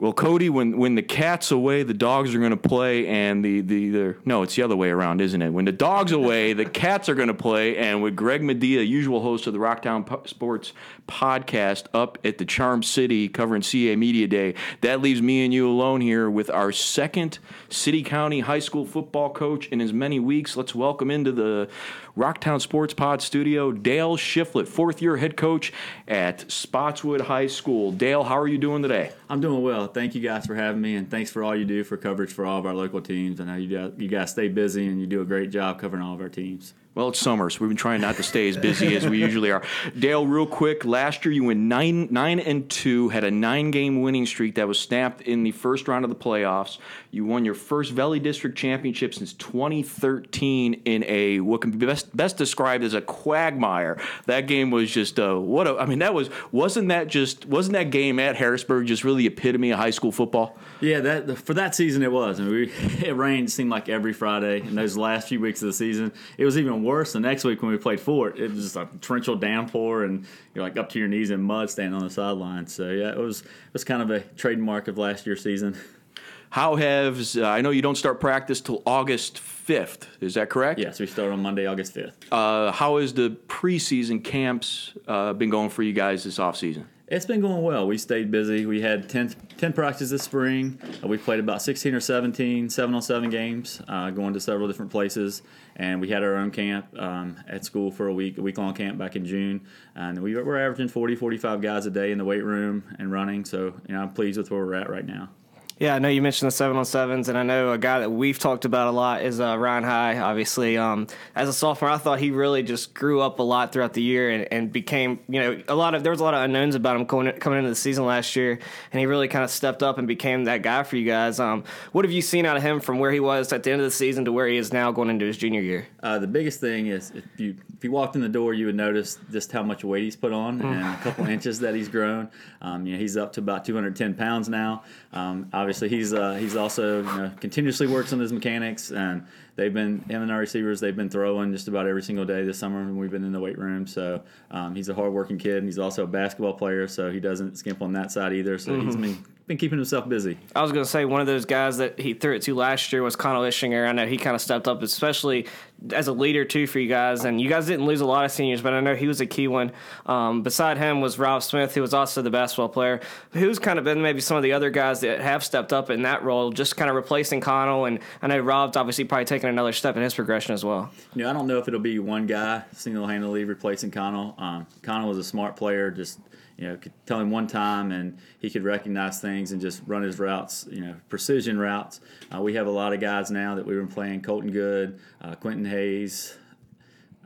Well, Cody, when when the cat's away, the dogs are going to play, and the the, the no, it's the other way around, isn't it? When the dog's away, the cats are going to play, and with Greg Madia, usual host of the Rocktown Sports podcast, up at the Charm City covering CAA Media Day, that leaves me and you alone here with our second City County High School football coach in as many weeks. Let's welcome into the Rocktown Sports Pod studio Dale Shiflett, fourth year head coach at Spotswood High School. Dale, how are you doing today? I'm doing well. Thank you guys for having me, and thanks for all you do for coverage for all of our local teams. I know you guys, you guys stay busy and you do a great job covering all of our teams. Well, it's summer, so we've been trying not to stay as busy as we usually are. Dale, real quick, last year you went nine nine and two, had a nine game winning streak that was snapped in the first round of the playoffs. You won your first Valley District championship since 2013 in a what can be best best described as a quagmire. That game was just uh, what a, I mean that was wasn't that just wasn't that game at Harrisburg just really the epitome of high school football? Yeah, that for that season it was. I mean, we, it rained seemed like every Friday in those last few weeks of the season. It was even worse the next week when we played Fort. It was just a torrential downpour, and you're like up to your knees in mud standing on the sideline. So yeah, it was it was kind of a trademark of last year's season. How has uh, I know you don't start practice till August fifth? Is that correct? Yes, we start on Monday, August fifth. Uh, how has the preseason camps uh, been going for you guys this off season? It's been going well. We stayed busy. We had 10, 10 practices this spring. Uh, we played about 16 or 17 7 on 7 games, uh, going to several different places. And we had our own camp um, at school for a week, a week long camp back in June. And we were averaging 40, 45 guys a day in the weight room and running. So, you know, I'm pleased with where we're at right now. Yeah, I know you mentioned the seven on sevens, and I know a guy that we've talked about a lot is uh, Ryan High. Obviously, um, as a sophomore, I thought he really just grew up a lot throughout the year and, and became, you know, a lot of there was a lot of unknowns about him coming coming into the season last year, and he really kind of stepped up and became that guy for you guys. Um, what have you seen out of him from where he was at the end of the season to where he is now going into his junior year? Uh, the biggest thing is if you if you walked in the door, you would notice just how much weight he's put on and a couple inches that he's grown. Um, you know, he's up to about 210 pounds now. Um, obviously, he's uh, he's also you know, continuously works on his mechanics, and they've been him and our receivers. They've been throwing just about every single day this summer when we've been in the weight room. So um, he's a hardworking kid, and he's also a basketball player. So he doesn't skimp on that side either. So he's been been keeping himself busy. I was going to say one of those guys that he threw it to last year was Connell Ischinger. I know he kind of stepped up, especially as a leader too for you guys. And you guys didn't lose a lot of seniors, but I know he was a key one. Um, beside him was Rob Smith, who was also the basketball player. Who's kind of been maybe some of the other guys that have stepped up in that role, just kind of replacing Connell. And I know Rob's obviously probably taking another step in his progression as well. You know, I don't know if it'll be one guy single handedly replacing Connell. Um, Connell was a smart player, just you know, could tell him one time and he could recognize things and just run his routes, you know, precision routes. Uh, we have a lot of guys now that we've been playing Colton Good, uh, Quentin Hayes,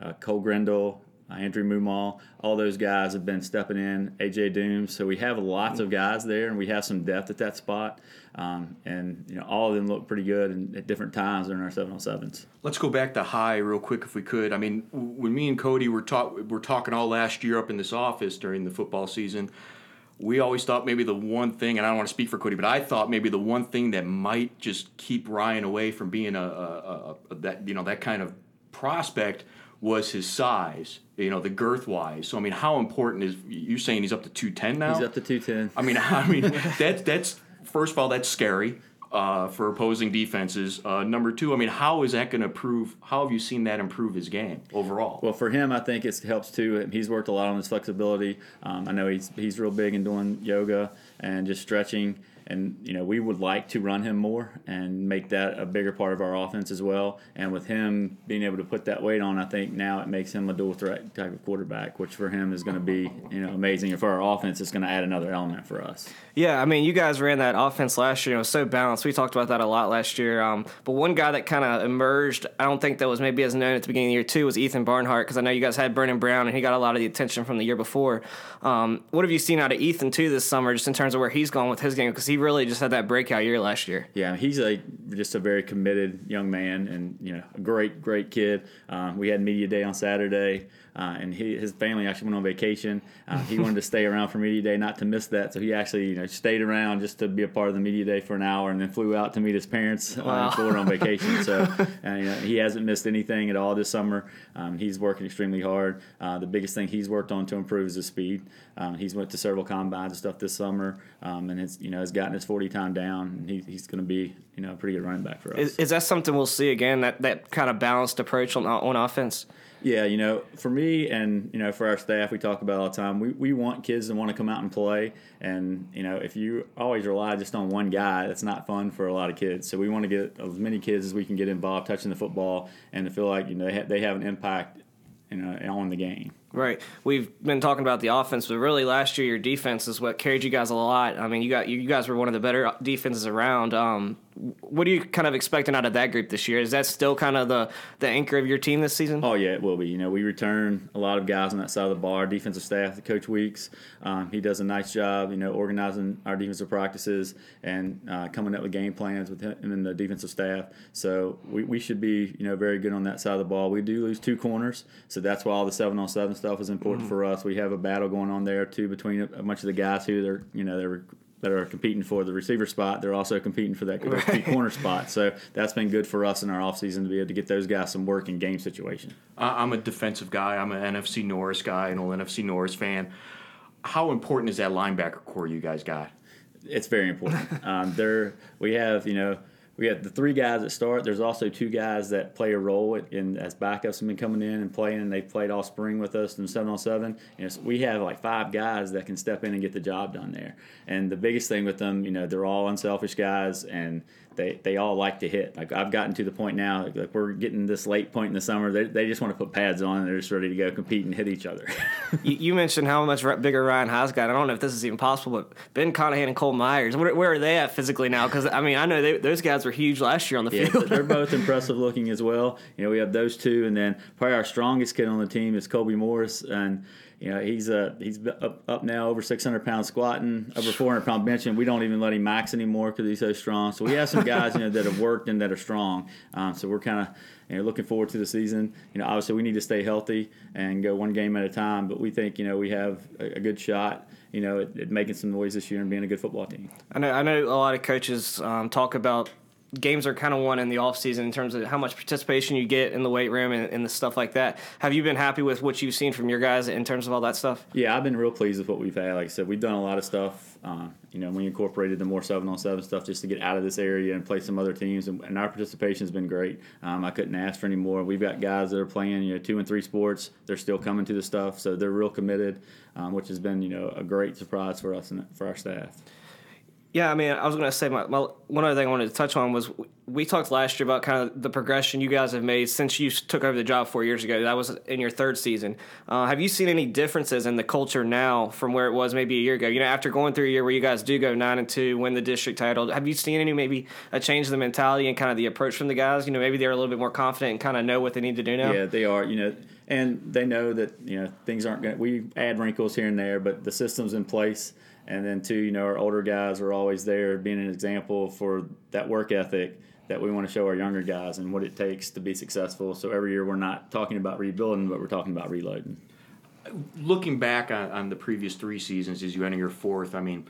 uh, Cole Grindle, uh, Andrew Mumal. All those guys have been stepping in, AJ Dooms. So we have lots of guys there and we have some depth at that spot. Um, and, you know, all of them look pretty good and at different times during our 707s. Let's go back to high real quick if we could. I mean, when me and Cody were talk were talking all last year up in this office during the football season, we always thought maybe the one thing, and I don't want to speak for Cody, but I thought maybe the one thing that might just keep Ryan away from being a, a, a, a that you know that kind of prospect was his size, you know, the girth wise. So I mean, how important is you saying he's up to two ten now? He's up to 210. I mean, I mean that's that's first of all that's scary uh, for opposing defenses. Uh, number two, I mean, how is that going to improve? How have you seen that improve his game overall? Well, for him, I think it helps too. He's worked a lot on his flexibility. Um, I know he's he's real big in doing yoga and just stretching. And you know, we would like to run him more and make that a bigger part of our offense as well. And with him being able to put that weight on, I think now it makes him a dual threat type of quarterback, which for him is going to be you know amazing. And for our offense, it's going to add another element for us. Yeah, I mean, you guys ran that offense last year. It was so balanced. We talked about that a lot last year. Um, but one guy that kind of emerged, I don't think that was maybe as known at the beginning of the year too, was Ethan Barnhart because I know you guys had Brennan Brown and he got a lot of the attention from the year before. Um, what have you seen out of Ethan too this summer, just in terms of where he's going with his game? Because he really just had that breakout year last year. Yeah, he's a just a very committed young man, and you know, a great, great kid. Um, we had media day on Saturday, uh, and he, his family actually went on vacation. Uh, he wanted to stay around for media day, not to miss that, so he actually you know stayed around just to be a part of the media day for an hour, and then flew out to meet his parents uh, Wow. in Florida on vacation. So uh, you know, he hasn't missed anything at all this summer. Um, he's working extremely hard. Uh, the biggest thing he's worked on to improve is his speed. Um, he's went to several combines and stuff this summer, um, and it's you know has gotten his forty time down. And he, he's going to be you know a pretty good running back for us. Is, is that something we'll see again? That that kind of balanced approach on on offense. Yeah, you know, for me and you know for our staff, we talk about all the time. We we want kids to want to come out and play, and you know if you always rely just on one guy, that's not fun for a lot of kids. So we want to get as many kids as we can get involved, touching the football, and to feel like you know they, they have an impact, you know, on the game. Right. We've been talking about the offense, but really last year your defense is what carried you guys a lot. I mean, you got you guys were one of the better defenses around. Um, what are you kind of expecting out of that group this year? Is that still kind of the the anchor of your team this season? Oh yeah, it will be. You know, we return a lot of guys on that side of the bar. Defensive staff, Coach Weeks, um, he does a nice job. You know, organizing our defensive practices and uh, coming up with game plans with him and the defensive staff. So we, we should be you know very good on that side of the ball. We do lose two corners, so that's why all the seven on seven stuff is important for us. We have a battle going on there too between a bunch of the guys who they're you know they're that are competing for the receiver spot, they're also competing for that two corner spot. So that's been good for us in our offseason to be able to get those guys some work in game situation. I- I'm a defensive guy. I'm an NFC Norris guy, an old NFC Norris fan. How important is that linebacker corps you guys got? it's very important. um, there we have you know we have the three guys that start. There's also two guys that play a role in as backups have been coming in and playing, and they've played all spring with us in seven on seven. And we have like five guys that can step in and get the job done there. And the biggest thing with them, you know, they're all unselfish guys and. They, they all like to hit. Like I've gotten to the point now, like, like we're getting this late point in the summer. They, they just want to put pads on and they're just ready to go compete and hit each other. you, you mentioned how much bigger Ryan Haas got. I don't know if this is even possible, but Ben Conahan and Cole Myers, where, where are they at physically now? Because I mean, I know they, those guys were huge last year on the Yeah, field. they're both impressive looking as well. You know, we have those two, and then probably our strongest kid on the team is Kobe Morris, and you know he's uh he's up, up now over 600 pounds squatting, over 400 pound benching. We don't even let him max anymore because he's so strong. So we have some guys you know that have worked and that are strong. Um, so we're kind of you know looking forward to the season. You know, obviously we need to stay healthy and go one game at a time, but we think you know we have a, a good shot. You know, at, at making some noise this year and being a good football team. I know I know a lot of coaches um, talk about games are kind of won in the off season in terms of how much participation you get in the weight room and, and the stuff like that. Have you been happy with what you've seen from your guys in terms of all that stuff? Yeah, I've been real pleased with what we've had. Like I said, we've done a lot of stuff. Uh, you know, we incorporated the more seven on seven stuff just to get out of this area and play some other teams, and, and our participation has been great. Um, I couldn't ask for any more. We've got guys that are playing, you know, two and three sports. They're still coming to the stuff, so they're real committed, um, which has been, you know, a great surprise for us and for our staff. Yeah, I mean, I was going to say my, my one other thing I wanted to touch on was we talked last year about kind of the progression you guys have made since you took over the job four years ago. That was in your third season. Uh, have you seen any differences in the culture now from where it was maybe a year ago? You know, after going through a year where you guys do go nine and two, win the district title, have you seen any maybe a change in the mentality and kind of the approach from the guys? You know, maybe they're a little bit more confident and kind of know what they need to do now. Yeah, they are. You know, and they know that you know things aren't going. to We add wrinkles here and there, but the system's in place. And then two, you know, our older guys are always there, being an example for that work ethic that we want to show our younger guys and what it takes to be successful. So every year we're not talking about rebuilding, but we're talking about reloading. Looking back on, on the previous three seasons as you enter your fourth, I mean,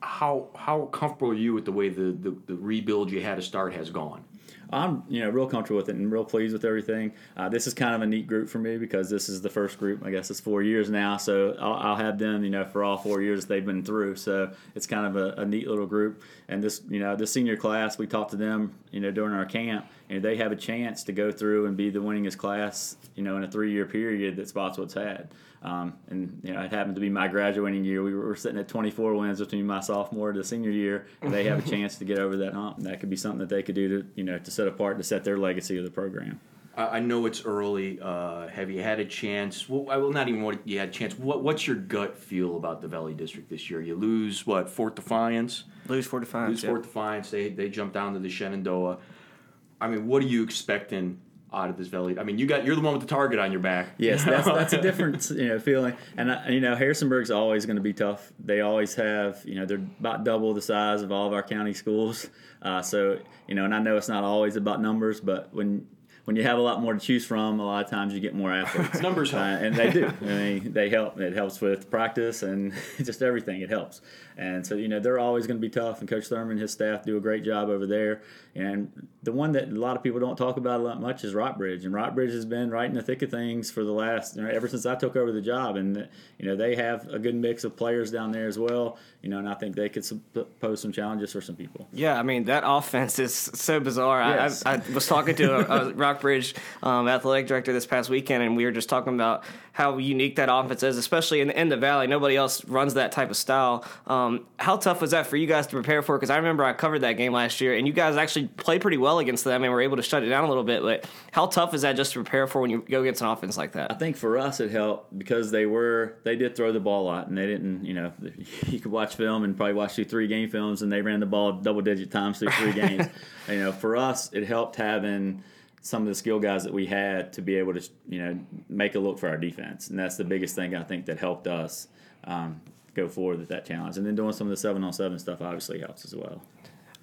how how comfortable are you with the way the, the, the rebuild you had to start has gone? I'm you know real comfortable with it and real pleased with everything. Uh, this is kind of a neat group for me because this is the first group. I guess it's four years now, so I'll, I'll have them you know for all four years they've been through. So it's kind of a, a neat little group. And this you know the senior class we talked to them you know during our camp and they have a chance to go through and be the winningest class you know in a three year period that Spotswood's had. Um, and you know, it happened to be my graduating year. We were, were sitting at 24 wins between my sophomore to senior year. And they have a chance to get over that hump, and that could be something that they could do to you know to set apart to set their legacy of the program. I I know it's early. Uh, have you had a chance? Well, I will not even what you had a chance. What, what's your gut feel about the Valley District this year? You lose what Fort Defiance, Lose four to five. lose Fort Defiance. They they jump down to the Shenandoah. I mean, what are you expecting out of this Valley? I mean, you got you're the one with the target on your back. Yes, that's that's a different you know feeling. And uh, you know Harrisonburg's always going to be tough. They always have you know they're about double the size of all of our county schools. Uh, so you know, and I know it's not always about numbers, but when when you have a lot more to choose from, a lot of times you get more athletes. Numbers help. Uh, and they do. I mean, they help. It helps with practice and just everything. It helps. And so, you know, they're always going to be tough. And Coach Thurman and his staff do a great job over there. And the one that a lot of people don't talk about a lot much is Rockbridge. And Rockbridge has been right in the thick of things for the last, you know, ever since I took over the job. And, you know, they have a good mix of players down there as well. You know, and I think they could pose some challenges for some people. Yeah, I mean, that offense is so bizarre. Yes. I, I, I was talking to a, a Rockbridge um, athletic director this past weekend, and we were just talking about how unique that offense is, especially in the, in the Valley. Nobody else runs that type of style. Um, how tough was that for you guys to prepare for? Because I remember I covered that game last year, and you guys actually played pretty well against them and were able to shut it down a little bit. But how tough is that just to prepare for when you go against an offense like that? I think for us it helped because they were they did throw the ball a lot and they didn't you know you could watch film and probably watch through three game films and they ran the ball double digit times through three games. you know for us it helped having some of the skill guys that we had to be able to you know make a look for our defense, and that's the biggest thing I think that helped us um, go forward with that challenge. And then doing some of the seven on seven stuff obviously helps as well.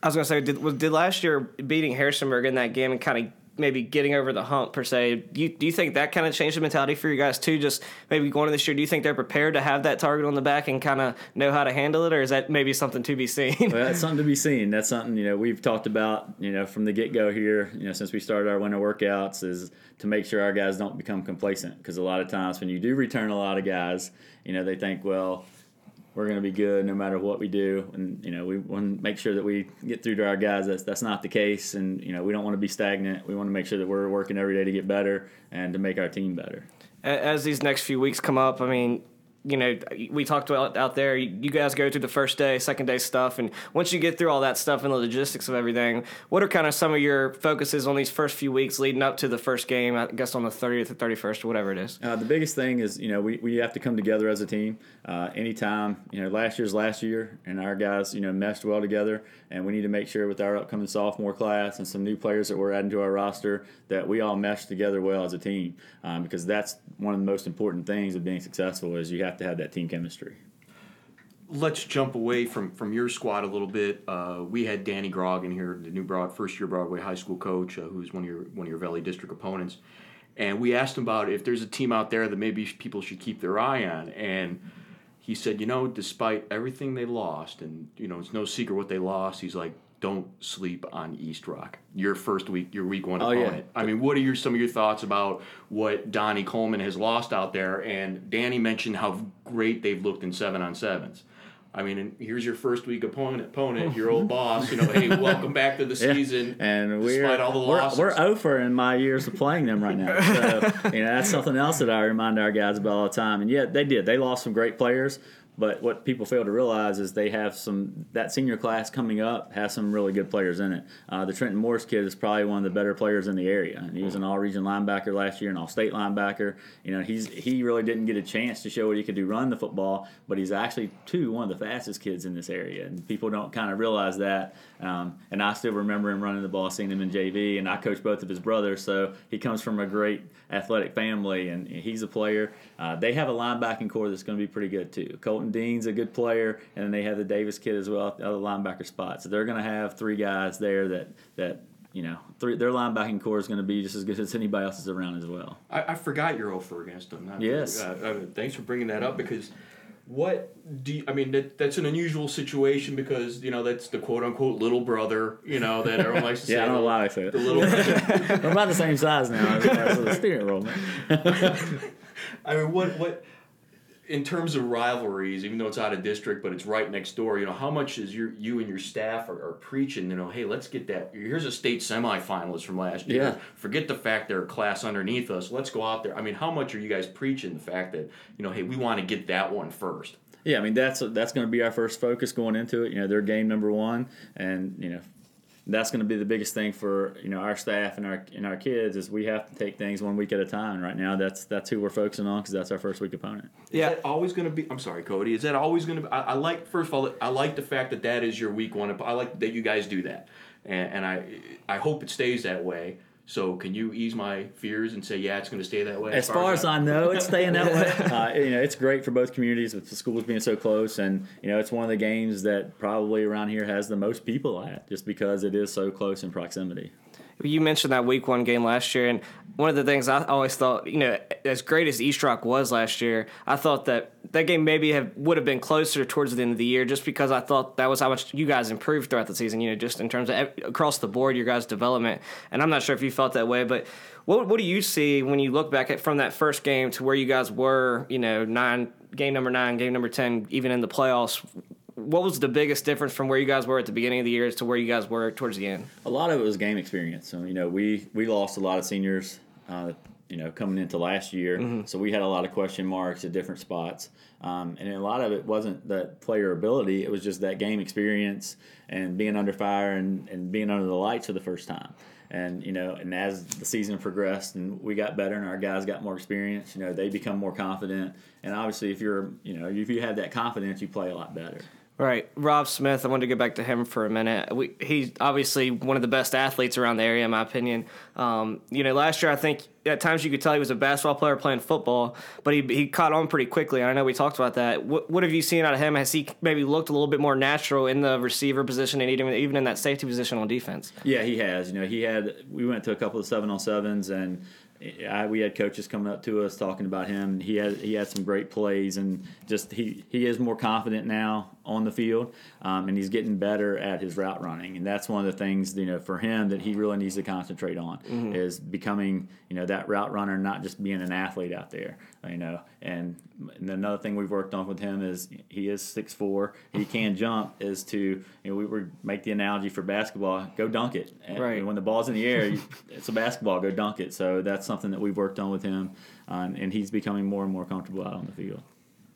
I was gonna say, did did last year beating Harrisonburg in that game and kind of maybe getting over the hump per se. Do you, do you think that kind of changed the mentality for you guys too? Just maybe going into this year, do you think they're prepared to have that target on the back and kind of know how to handle it, or is that maybe something to be seen? well, that's something to be seen. That's something you know we've talked about you know from the get go here. You know since we started our winter workouts is to make sure our guys don't become complacent because a lot of times when you do return a lot of guys, you know they think well we're going to be good no matter what we do. And you know, we want to make sure that we get through to our guys. That's that's not the case, and you know, we don't want to be stagnant. We want to make sure that we're working every day to get better and to make our team better. As these next few weeks come up, I mean, you know, we talked about out there. You guys go through the first day, second day stuff, and once you get through all that stuff and the logistics of everything, what are kind of some of your focuses on these first few weeks leading up to the first game? I guess on the thirtieth or thirty first or whatever it is. Uh, the biggest thing is, you know, we, we have to come together as a team. Uh, anytime, you know, last year's last year, and our guys, you know, meshed well together, and we need to make sure with our upcoming sophomore class and some new players that we're adding to our roster that we all mesh together well as a team, um, because that's one of the most important things of being successful is you have to have that team chemistry. Let's jump away from, from your squad a little bit. Uh, we had Danny Grogg in here, the new Broad first year Broadway high school coach, uh, who's one of your one of your Valley District opponents, and we asked him about if there's a team out there that maybe people should keep their eye on, and he said, you know, despite everything they lost, and you know, it's no secret what they lost. He's like, don't sleep on East Rock. Your first week, your week one oh, opponent. yeah. I mean, what are your some of your thoughts about what Donnie Coleman has lost out there? And Danny mentioned how great they've looked in seven on sevens. I mean, and here's your first week opponent, opponent, your old boss. You know, hey, welcome back to the Yeah. season. And we're despite all the we're, losses. we're over in my years of playing them right now. So you know that's something else that I remind our guys about all the time. And yeah, they did. They lost some great players, but what people fail to realize is they have some that senior class coming up has some really good players in it. Uh, the Trenton Morris kid is probably one of the better players in the area. And he was an all-region linebacker last year, an all-state linebacker. You know, he's he really didn't get a chance to show what he could do run the football, but he's actually too one of the fastest kids in this area, and people don't kind of realize that. Um, and I still remember him running the ball, seeing him in JV, and I coached both of his brothers, so he comes from a great athletic family, and he's a player. Uh, they have a linebacking corps that's going to be pretty good too. Colton Dean's a good player, and then they have the Davis kid as well, at the other linebacker spot. So they're going to have three guys there that that you know, three, their linebacking corps is going to be just as good as anybody else's around as well. I, I forgot you're over against them. Not- Yes. Uh, uh, thanks for bringing that up because what do you, I mean? That, that's an unusual situation because you know that's the quote unquote little brother. You know that everyone likes to say. Yeah, I don't know why I say it. The little. We're about the same size now far as the steering roll. I mean, what what in terms of rivalries, even though it's out of district, but it's right next door. You know, how much is your you and your staff are, are preaching? You know, hey, let's get that. Here's a state semifinalist from last year. Yeah. Forget the fact they're a class underneath us. Let's go out there. I mean, how much are you guys preaching the fact that you know, hey, we want to get that one first? Yeah, I mean that's that's going to be our first focus going into it. You know, they're game number one, and you know that's going to be the biggest thing for you know our staff and our and our kids is we have to take things one week at a time. Right now, that's that's who we're focusing on because that's our first week opponent. Yeah. Is that always going to be? I'm sorry, Cody. Is that always going to be? I, I like first of all, I like the fact that that is your week one. I like that you guys do that, and, and I I hope it stays that way. So can you ease my fears and say, yeah, it's going to stay that way? As far as I know, it's staying that way. Uh, you know, it's great for both communities with the schools being so close, and you know, it's one of the games that probably around here has the most people at, just because it is so close in proximity. You mentioned that week one game last year, and one of the things I always thought, you know, as great as East Rock was last year, I thought that that game maybe have, would have been closer towards the end of the year, just because I thought that was how much you guys improved throughout the season. You know, just in terms of across the board, your guys' development. And I'm not sure if you felt that way, but what what do you see when you look back at from that first game to where you guys were? You know, nine game number nine, game number ten, even in the playoffs what was the biggest difference from where you guys were at the beginning of the year to where you guys were towards the end? A lot of it was game experience. So you know, we we lost a lot of seniors. Uh, you know, coming into last year, mm-hmm. so we had a lot of question marks at different spots, um, and a lot of it wasn't that player ability; it was just that game experience and being under fire and, and being under the lights for the first time and you know and as the season progressed and we got better and our guys got more experience you know they become more confident and obviously if you're you know if you have that confidence you play a lot better Right, Rob Smith. I wanted to get back to him for a minute. We, he's obviously one of the best athletes around the area, in my opinion. Um, you know, last year I think at times you could tell he was a basketball player playing football, but he he caught on pretty quickly. I know we talked about that. What, what have you seen out of him? Has he maybe looked a little bit more natural in the receiver position and even even in that safety position on defense? Yeah, he has. You know, he had. We went to a couple of seven on sevens and I, we had coaches coming up to us talking about him. He had he had some great plays, and just he he is more confident now on the field, um, and he's getting better at his route running. And that's one of the things you know for him that he really needs to concentrate on mm-hmm. is becoming you know that route runner, not just being an athlete out there. You know, and, and another thing we've worked on with him is he is six four. He can jump. Is to you know we would make the analogy for basketball: go dunk it. And right. When the ball's in the air, it's a basketball. Go dunk it. So that's something that we've worked on with him, uh, and he's becoming more and more comfortable out on the field.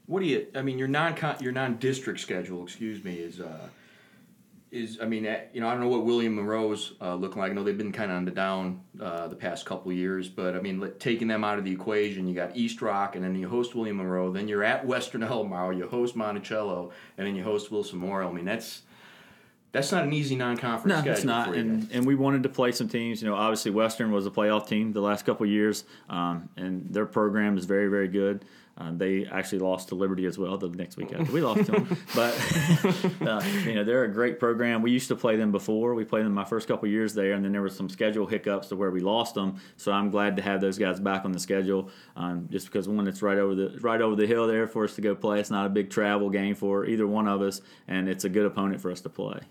What do you? I mean, your non your non district schedule, excuse me, is. Uh, is I mean, you know, I don't know what William Monroe's uh, looking like. I know they've been kind of on the down uh, the past couple years, but I mean, taking them out of the equation, you got East Rock, and then you host William Monroe. Then you're at Western Albemarle, you host Monticello, and then you host Wilson Memorial. I mean, that's that's not an easy non-conference no, schedule. it's not. And, and we wanted to play some teams. You know, obviously Western was a playoff team the last couple years, um, and their program is very, very good. Um, they actually lost to Liberty as well the next week after we lost to them. But uh, you know they're a great program. We used to play them before. We played them my first couple years there, and then there was some schedule hiccups to where we lost them. So I'm glad to have those guys back on the schedule. Um, just because one, it's right over the right over the hill there for us to go play. It's not a big travel game for either one of us, and it's a good opponent for us to play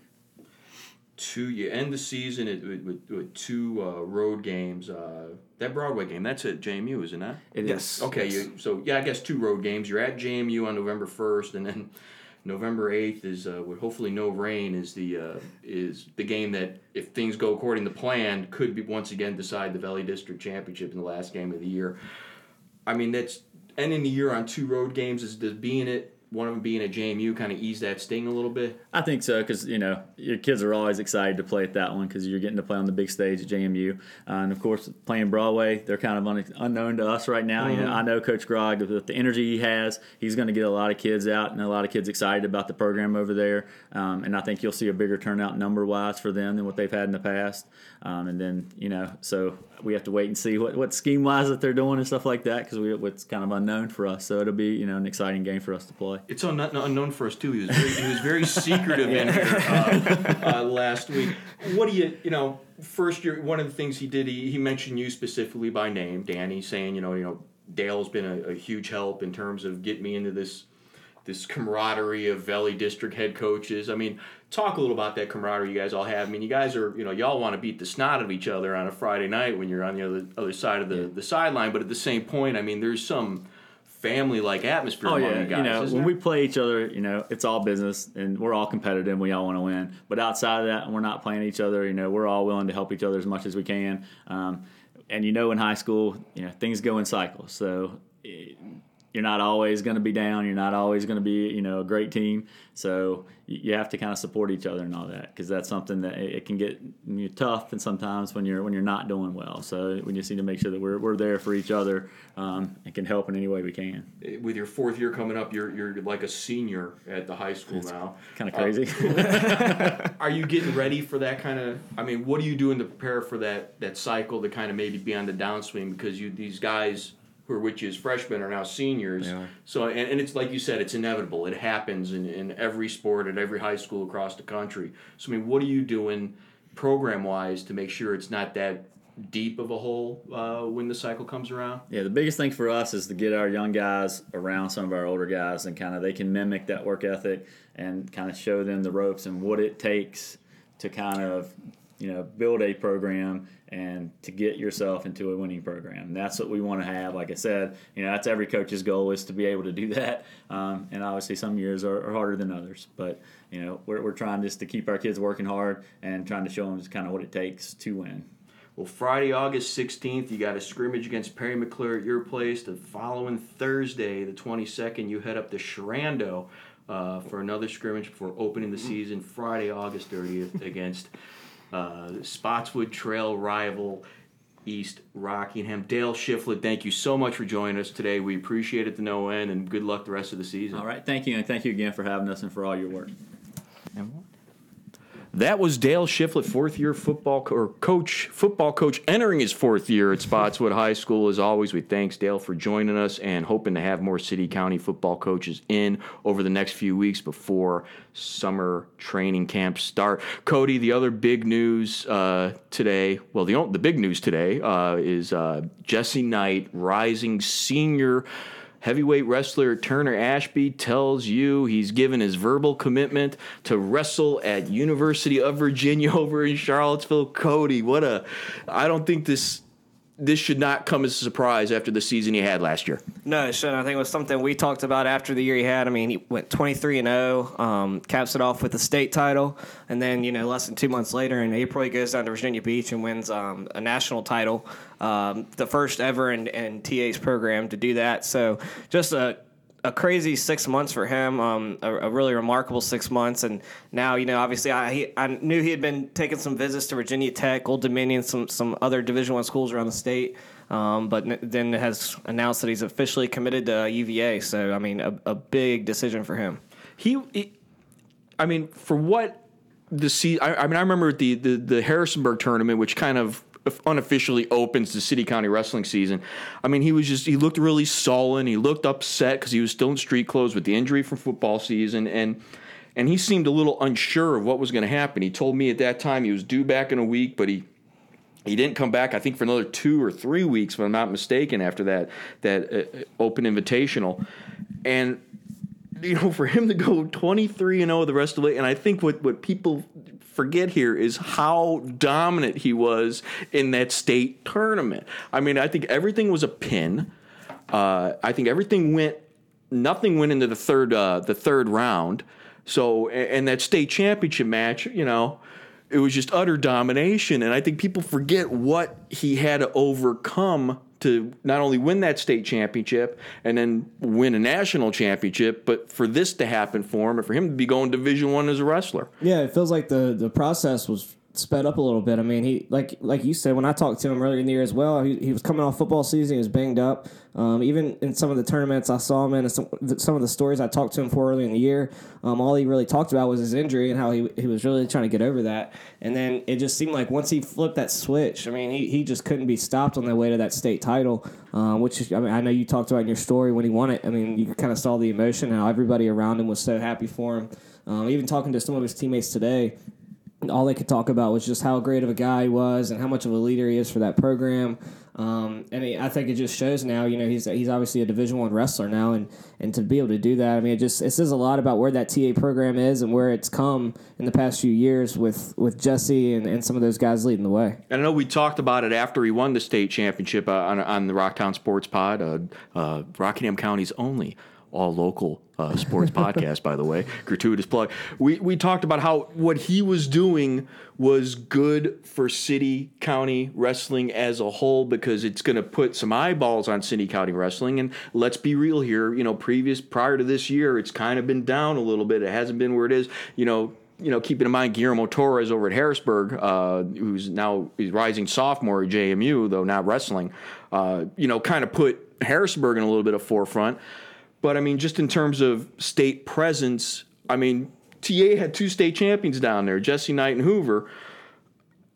two you end the season with, with, with two uh, road games. Uh, that Broadway game, that's at JMU, isn't that? It yes. Is. Okay, yes. You, so yeah, I guess two road games. You're at JMU on November first, and then November eighth is uh, with hopefully no rain is the uh, is the game that if things go according to plan could be once again decide the Valley District Championship in the last game of the year. I mean that's ending the year on two road games is does being it one of them being at JMU kind of ease that sting a little bit? I think so because you know your kids are always excited to play at that one because you're getting to play on the big stage at JMU, uh, and of course playing Broadway, they're kind of un- unknown to us right now. Mm-hmm. You know, mm-hmm. I know Coach Grogg with the energy he has, he's going to get a lot of kids out and a lot of kids excited about the program over there, um, and I think you'll see a bigger turnout number wise for them than what they've had in the past. Um, and then you know, so we have to wait and see what, what scheme wise that they're doing and stuff like that because we it's kind of unknown for us. So it'll be you know an exciting game for us to play. It's un- unknown for us too. He was very, he was very secretive in here uh, uh, last week. What do you you know? First year, one of the things he did, he, he mentioned you specifically by name, Danny, saying you know you know Dale's been a, a huge help in terms of getting me into this this camaraderie of Valley District head coaches. I mean, talk a little about that camaraderie you guys all have. I mean, you guys are, you know, y'all want to beat the snot of each other on a Friday night when you're on the other other side of the, the sideline, but at the same point, I mean, there's some family like atmosphere oh, yeah. you guys. You know, when there? we play each other, you know, it's all business and we're all competitive. We all want to win. But outside of that, we're not playing each other. You know, we're all willing to help each other as much as we can. Um, and you know, in high school, you know, things go in cycles. So. It, you're not always going to be down. You're not always going to be, you know, a great team. So you have to kind of support each other and all that because that's something that it can get you tough and sometimes when you're when you're not doing well. So we just need to make sure that we're, we're there for each other um, and can help in any way we can. With your fourth year coming up, you're you're like a senior at the high school now. Kind of crazy. Uh, are you getting ready for that kind of? I mean, what are you doing to prepare for that that cycle to kind of maybe be on the downswing because you these guys who are you as freshmen are now seniors. So and, and it's like you said, it's inevitable. It happens in, in every sport at every high school across the country. So I mean, what are you doing program wise to make sure it's not that deep of a hole uh, when the cycle comes around? Yeah, the biggest thing for us is to get our young guys around some of our older guys and kind of they can mimic that work ethic and kind of show them the ropes and what it takes to kind of you know build a program and to get yourself into a winning program. And that's what we want to have. Like I said, you know that's every coach's goal is to be able to do that. Um, and obviously some years are, are, harder than others, but you know we're, we're trying just to keep our kids working hard and trying to show them just kind of what it takes to win. Well, Friday, August 16th, you got a scrimmage against Parry McCluer at your place. The following Thursday, the 22nd, you head up to Sherando uh, for another scrimmage before opening the season. Friday, August 30th, against uh, Spotswood Trail rival East Rockingham. Dale Shiflett, thank you so much for joining us today. We appreciate it to no end, and good luck the rest of the season. All right, thank you, and thank you again for having us and for all your work. That was Dale Shiflett, fourth year football co- or coach, football coach, entering his fourth year at Spotswood High School. As always, we thanks Dale for joining us and hoping to have more city county football coaches in over the next few weeks before summer training camps start. Cody, the other big news uh, today, well, the the big news today uh, is uh, Jesse Knight, rising senior heavyweight wrestler Turner Ashby tells you he's given his verbal commitment to wrestle at University of Virginia over in Charlottesville. Cody, what a I don't think this this should not come as a surprise after the season he had last year. No, it shouldn't. I think it was something we talked about after the year he had. I mean, he went 23 and 0, um, caps it off with the state title, and then you know less than two months later in April he goes down to Virginia Beach and wins um, a national title, um, the first ever in, in TA's program to do that. So just a a crazy six months for him, um, a, a, really remarkable six months. And now, you know, obviously, I he, I knew he had been taking some visits to Virginia Tech, Old Dominion, some some other Division One schools around the state. Um, but n- then has announced that he's officially committed to UVA. So, I mean, a, a big decision for him. He, he, I mean, for what the season. I, I mean, I remember the, the the Harrisonburg tournament, which kind of unofficially opens the city county wrestling season. I mean, he was just he looked really sullen. He looked upset because he was still in street clothes with the injury from football season, and and he seemed a little unsure of what was going to happen. He told me at that time he was due back in a week, but he he didn't come back. I think for another two or three weeks, if I'm not mistaken, after that that uh, open invitational, and you know, for him to go 23 and 0 the rest of the way, and I think what what people forget here is how dominant he was in that state tournament. I mean, I think everything was a pin. Uh, I think everything went, nothing went into the third uh, the third round. So, and that state championship match, you know, it was just utter domination. And I think people forget what he had to overcome to not only win that state championship and then win a national championship, but for this to happen for him and for him to be going Division One as a wrestler. Yeah, it feels like the the process was sped up a little bit. I mean, he like like you said when I talked to him earlier in the year as well. He, he was coming off football season. He was banged up. Um, even in some of the tournaments I saw him in, and some some of the stories I talked to him for early in the year, um, all he really talked about was his injury and how he he was really trying to get over that. And then it just seemed like once he flipped that switch, I mean, he, he just couldn't be stopped on the way to that state title. Um, which I mean, I know you talked about in your story when he won it. I mean, you kind of saw the emotion, how everybody around him was so happy for him. Um, even talking to some of his teammates today, all they could talk about was just how great of a guy he was and how much of a leader he is for that program. Um, and I think it just shows now, you know, he's he's obviously a Division One wrestler now, and and to be able to do that, I mean, it just it says a lot about where that TA program is and where it's come in the past few years with with Jesse and, and some of those guys leading the way. And I know we talked about it after he won the state championship uh, on on the Rocktown Sports Pod, uh, uh, Rockingham County's only all local uh, sports podcast, by the way. Gratuitous plug. We we talked about how what he was doing was good for city county wrestling as a whole because it's going to put some eyeballs on city county wrestling. And let's be real here. You know, previous prior to this year, it's kind of been down a little bit. It hasn't been where it is. You know, you know, keeping in mind Guillermo Torres over at Harrisburg, uh, who's now he's rising sophomore at JMU, though not wrestling. Uh, you know, kind of put Harrisburg in a little bit of forefront. But I mean, just in terms of state presence, I mean, TA had two state champions down there, Jesse Knight and Hoover.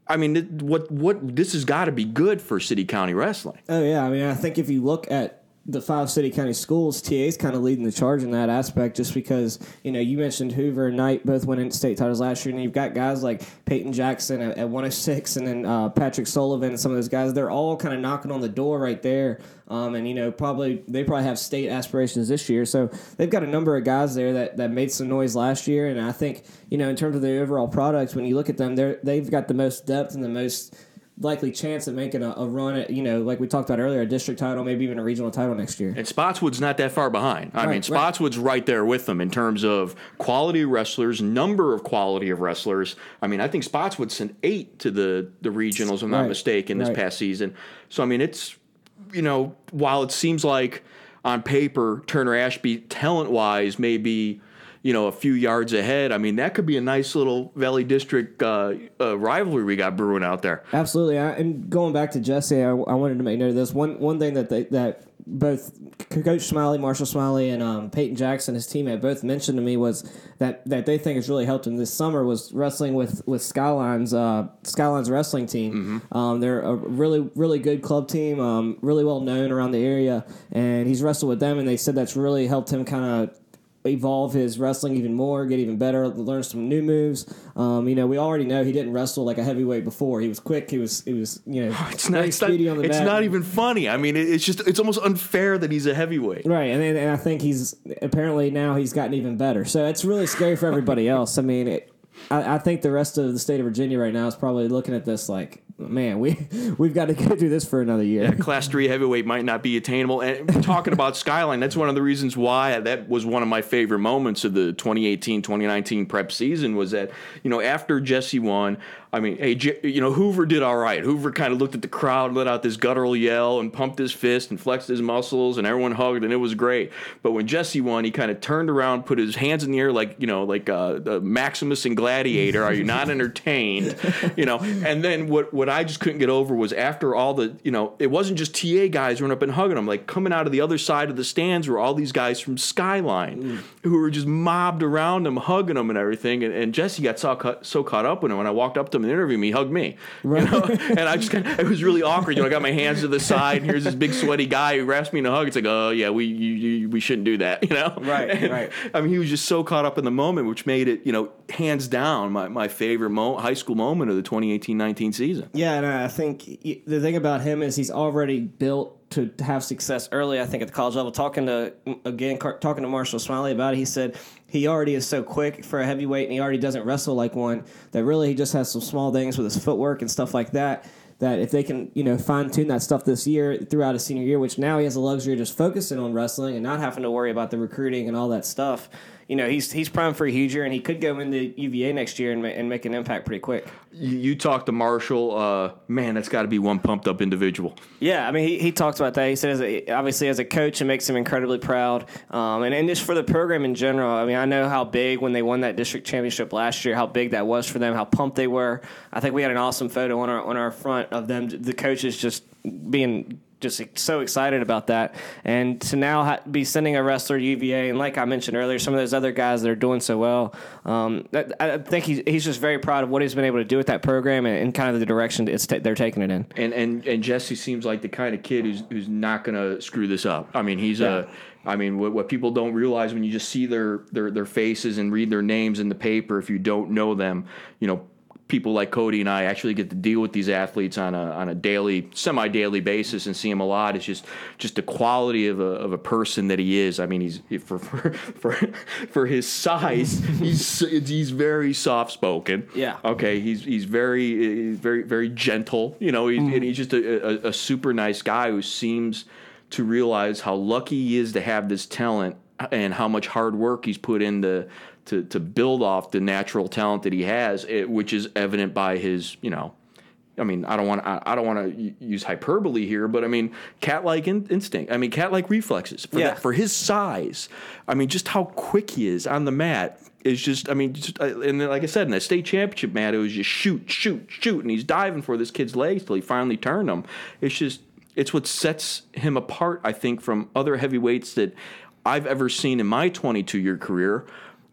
I mean, what what this has got to be good for City County Wrestling. Oh yeah, I mean, I think if you look at the five city county schools, TA is kind of leading the charge in that aspect, just because you know you mentioned Hoover and Knight both winning state titles last year, and you've got guys like Peyton Jackson at, at 106, and then uh, Patrick Sullivan and some of those guys. They're all kind of knocking on the door right there, um, and you know probably they probably have state aspirations this year, so they've got a number of guys there that, that made some noise last year, and I think you know in terms of the overall product, when you look at them, they're they've got the most depth and the most likely chance of making a, a run at you know like we talked about earlier a district title maybe even a regional title next year And Spotswood's not that far behind. I mean, Right, right. Spotswood's right there with them in terms of quality wrestlers, number of quality of wrestlers. I mean, I think Spotswood sent eight to the the regionals, if I'm not Right, mistaken, this right. past season. So I mean, it's you know, while it seems like on paper Turner Ashby talent wise may be you know a few yards ahead. I mean, that could be a nice little Valley District uh, uh, rivalry we got brewing out there. Absolutely, I, and going back to Jesse, I, I wanted to make note of this. One one thing that they, that both Coach Smiley, Marshall Smiley, and um, Peyton Jackson, his teammate, both mentioned to me was that that they think has really helped him this summer was wrestling with with Skylines uh, Skylines wrestling team. Um, they're a really really good club team, um, really well known around the area, and he's wrestled with them, and they said that's really helped him kind of evolve his wrestling even more, get even better, learn some new moves. Um, you know, we already know he didn't wrestle like a heavyweight before. He was quick. He was he was you know It's not, it's, not, on the it's not even funny. I mean, it's just it's almost unfair that he's a heavyweight. Right, and, then- and I think he's apparently now he's gotten even better. So it's really scary for everybody else. I mean, it, I, I think the rest of the state of Virginia right now is probably looking at this like, man, we we've got to go through this for another year. Yeah, class three heavyweight might not be attainable. And talking about Skyline, that's one of the reasons why that was one of my favorite moments of the 2018 2019 prep season was that, you know, after Jesse won, I mean, hey, J- you know, Hoover did all right. Hoover kind of looked at the crowd, let out this guttural yell, and pumped his fist and flexed his muscles, and everyone hugged, and it was great. But when Jesse won, he kind of turned around, put his hands in the air like, you know, like uh, the Maximus and Gladiator. Are you not entertained? You know, and then what what I just couldn't get over was after all the, you know, it wasn't just TA guys running up and hugging him. Like coming out of the other side of the stands were all these guys from Skyline who were just mobbed around him, hugging him and everything. And, and Jesse got so caught, so caught up with him. When I walked up to him and interviewed him, he hugged me. You know? and I just kind of, it was really awkward. You know, I got my hands to the side, and here's this big sweaty guy who asked me in a hug. It's like, oh yeah, we you, you, we shouldn't do that. You know, Right, And, right. I mean, he was just so caught up in the moment, which made it, you know, hands down my, my favorite mo- high school moment of the 2018-19 season. Yeah, and I think the thing about him is he's already built to have success early. I think at the college level. Talking to again, talking to Marshall Smiley about it, he said he already is so quick for a heavyweight, and he already doesn't wrestle like one. That really he just has some small things with his footwork and stuff like that. That if they can, you know, fine tune that stuff this year throughout his senior year, which now he has the luxury of just focusing on wrestling and not having to worry about the recruiting and all that stuff. You know, he's he's primed for a huge year, and he could go into UVA next year and, ma- and make an impact pretty quick. You, you talk to Marshall, uh, man, that's got to be one pumped up individual. Yeah, I mean, he, he talks about that. He said, as a, obviously, as a coach, it makes him incredibly proud. Um, and, and just for the program in general, I mean, I know how big when they won that district championship last year, how big that was for them, how pumped they were. I think we had an awesome photo on our on our front of them, the coaches just being just so excited about that. And to now ha- be sending a wrestler to UVA, and like I mentioned earlier, some of those other guys that are doing so well, um, that, I think he's, he's just very proud of what he's been able to do with that program and, and kind of the direction it's ta- they're taking it in. And and and Jesse seems like the kind of kid who's who's not going to screw this up. I mean, he's a. I mean, what, what people don't realize when you just see their, their their faces and read their names in the paper, if you don't know them, you know, people like Cody and I actually get to deal with these athletes on a on a daily, semi daily basis and see him a lot. It's just just the quality of a of a person that he is. I mean, he's for for for, for his size, he's he's very soft spoken. Yeah. Okay. He's he's very he's very very gentle. You know, he's, and mm-hmm. he's just a, a, a super nice guy who seems to realize how lucky he is to have this talent and how much hard work he's put into to to build off the natural talent that he has, it, which is evident by his you know. I mean, I don't want I, I don't want to use hyperbole here, but I mean, cat-like in, instinct. I mean, cat-like reflexes for Yeah. that, for his size. I mean, just how quick he is on the mat is just. I mean, just, uh, and then, like I said, in that state championship mat, it was just shoot, shoot, shoot, and he's diving for this kid's legs till he finally turned them. It's just it's what sets him apart, I think, from other heavyweights that I've ever seen in my 22 year career.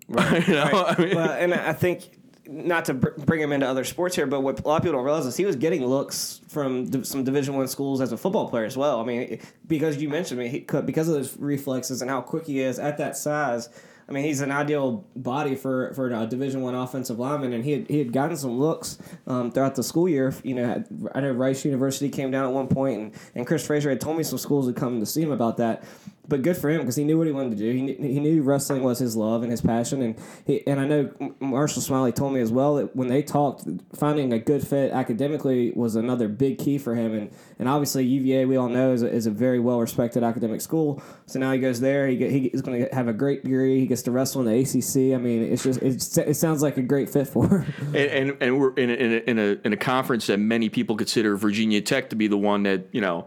Right. you know? I mean, well, and I think not to br- bring him into other sports here, but what a lot of people don't realize is he was getting looks from d- some Division One schools as a football player as well. I mean, because you mentioned me, he could, because of those reflexes and how quick he is at that size. I mean, he's an ideal body for, for a Division One offensive lineman, and he had, he had gotten some looks um, throughout the school year. You know, had- I know Rice University came down at one point, and, and Chris Fraser had told me some schools had come to see him about that. But good for him because he knew what he wanted to do. He knew, he knew wrestling was his love and his passion, and he, and I know Marshall Smiley told me as well that when they talked, finding a good fit academically was another big key for him. And, and obviously UVA, we all know, is a, is a very well respected academic school. So now he goes there. He get, he's going to have a great degree. He gets to wrestle in the ACC. I mean, it's just it's, it sounds like a great fit for him. and, and and we're in a, in a in a in a conference that many people consider Virginia Tech to be the one that you know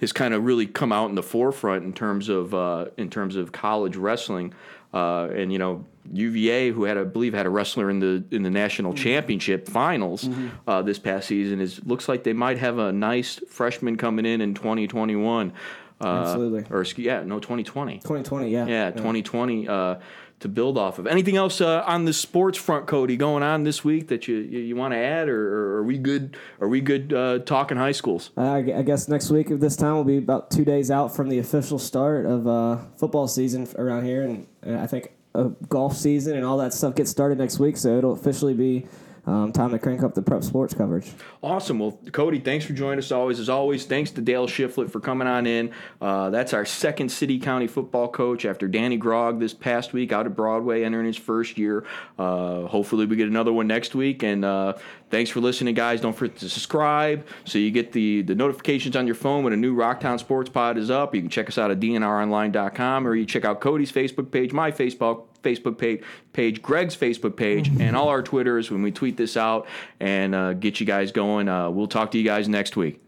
has kind of really come out in the forefront in terms of uh, in terms of college wrestling. Uh, and you know UVA, who had I believe had a wrestler in the in the national championship finals uh, this past season, is looks like they might have a nice freshman coming in in 2021. Uh, Absolutely. Or yeah, no 2020. 2020, yeah. Yeah, 2020 uh, to build off of. Anything else uh, on the sports front, Cody, going on this week that you you, you want to add, or, or are we good? Are we good uh, talking high schools? I, I guess next week at this time will be about two days out from the official start of uh, football season around here, and, and I think uh, golf season and all that stuff gets started next week. So it'll officially be um, time to crank up the prep sports coverage. Awesome. Well, Cody, thanks for joining us always. As always, thanks to Dale Shiflett for coming on in. Uh, that's our second city county football coach after Danny Grogg this past week out at Broadway, entering his first year. Uh, hopefully, we get another one next week. And uh, thanks for listening, guys. Don't forget to subscribe so you get the, the notifications on your phone when a new Rocktown Sports Pod is up. You can check us out at dnronline.com or you check out Cody's Facebook page, my Facebook Facebook page, page, Greg's Facebook page, and all our Twitters when we tweet this out and uh, get you guys going. Uh, we'll talk to you guys next week.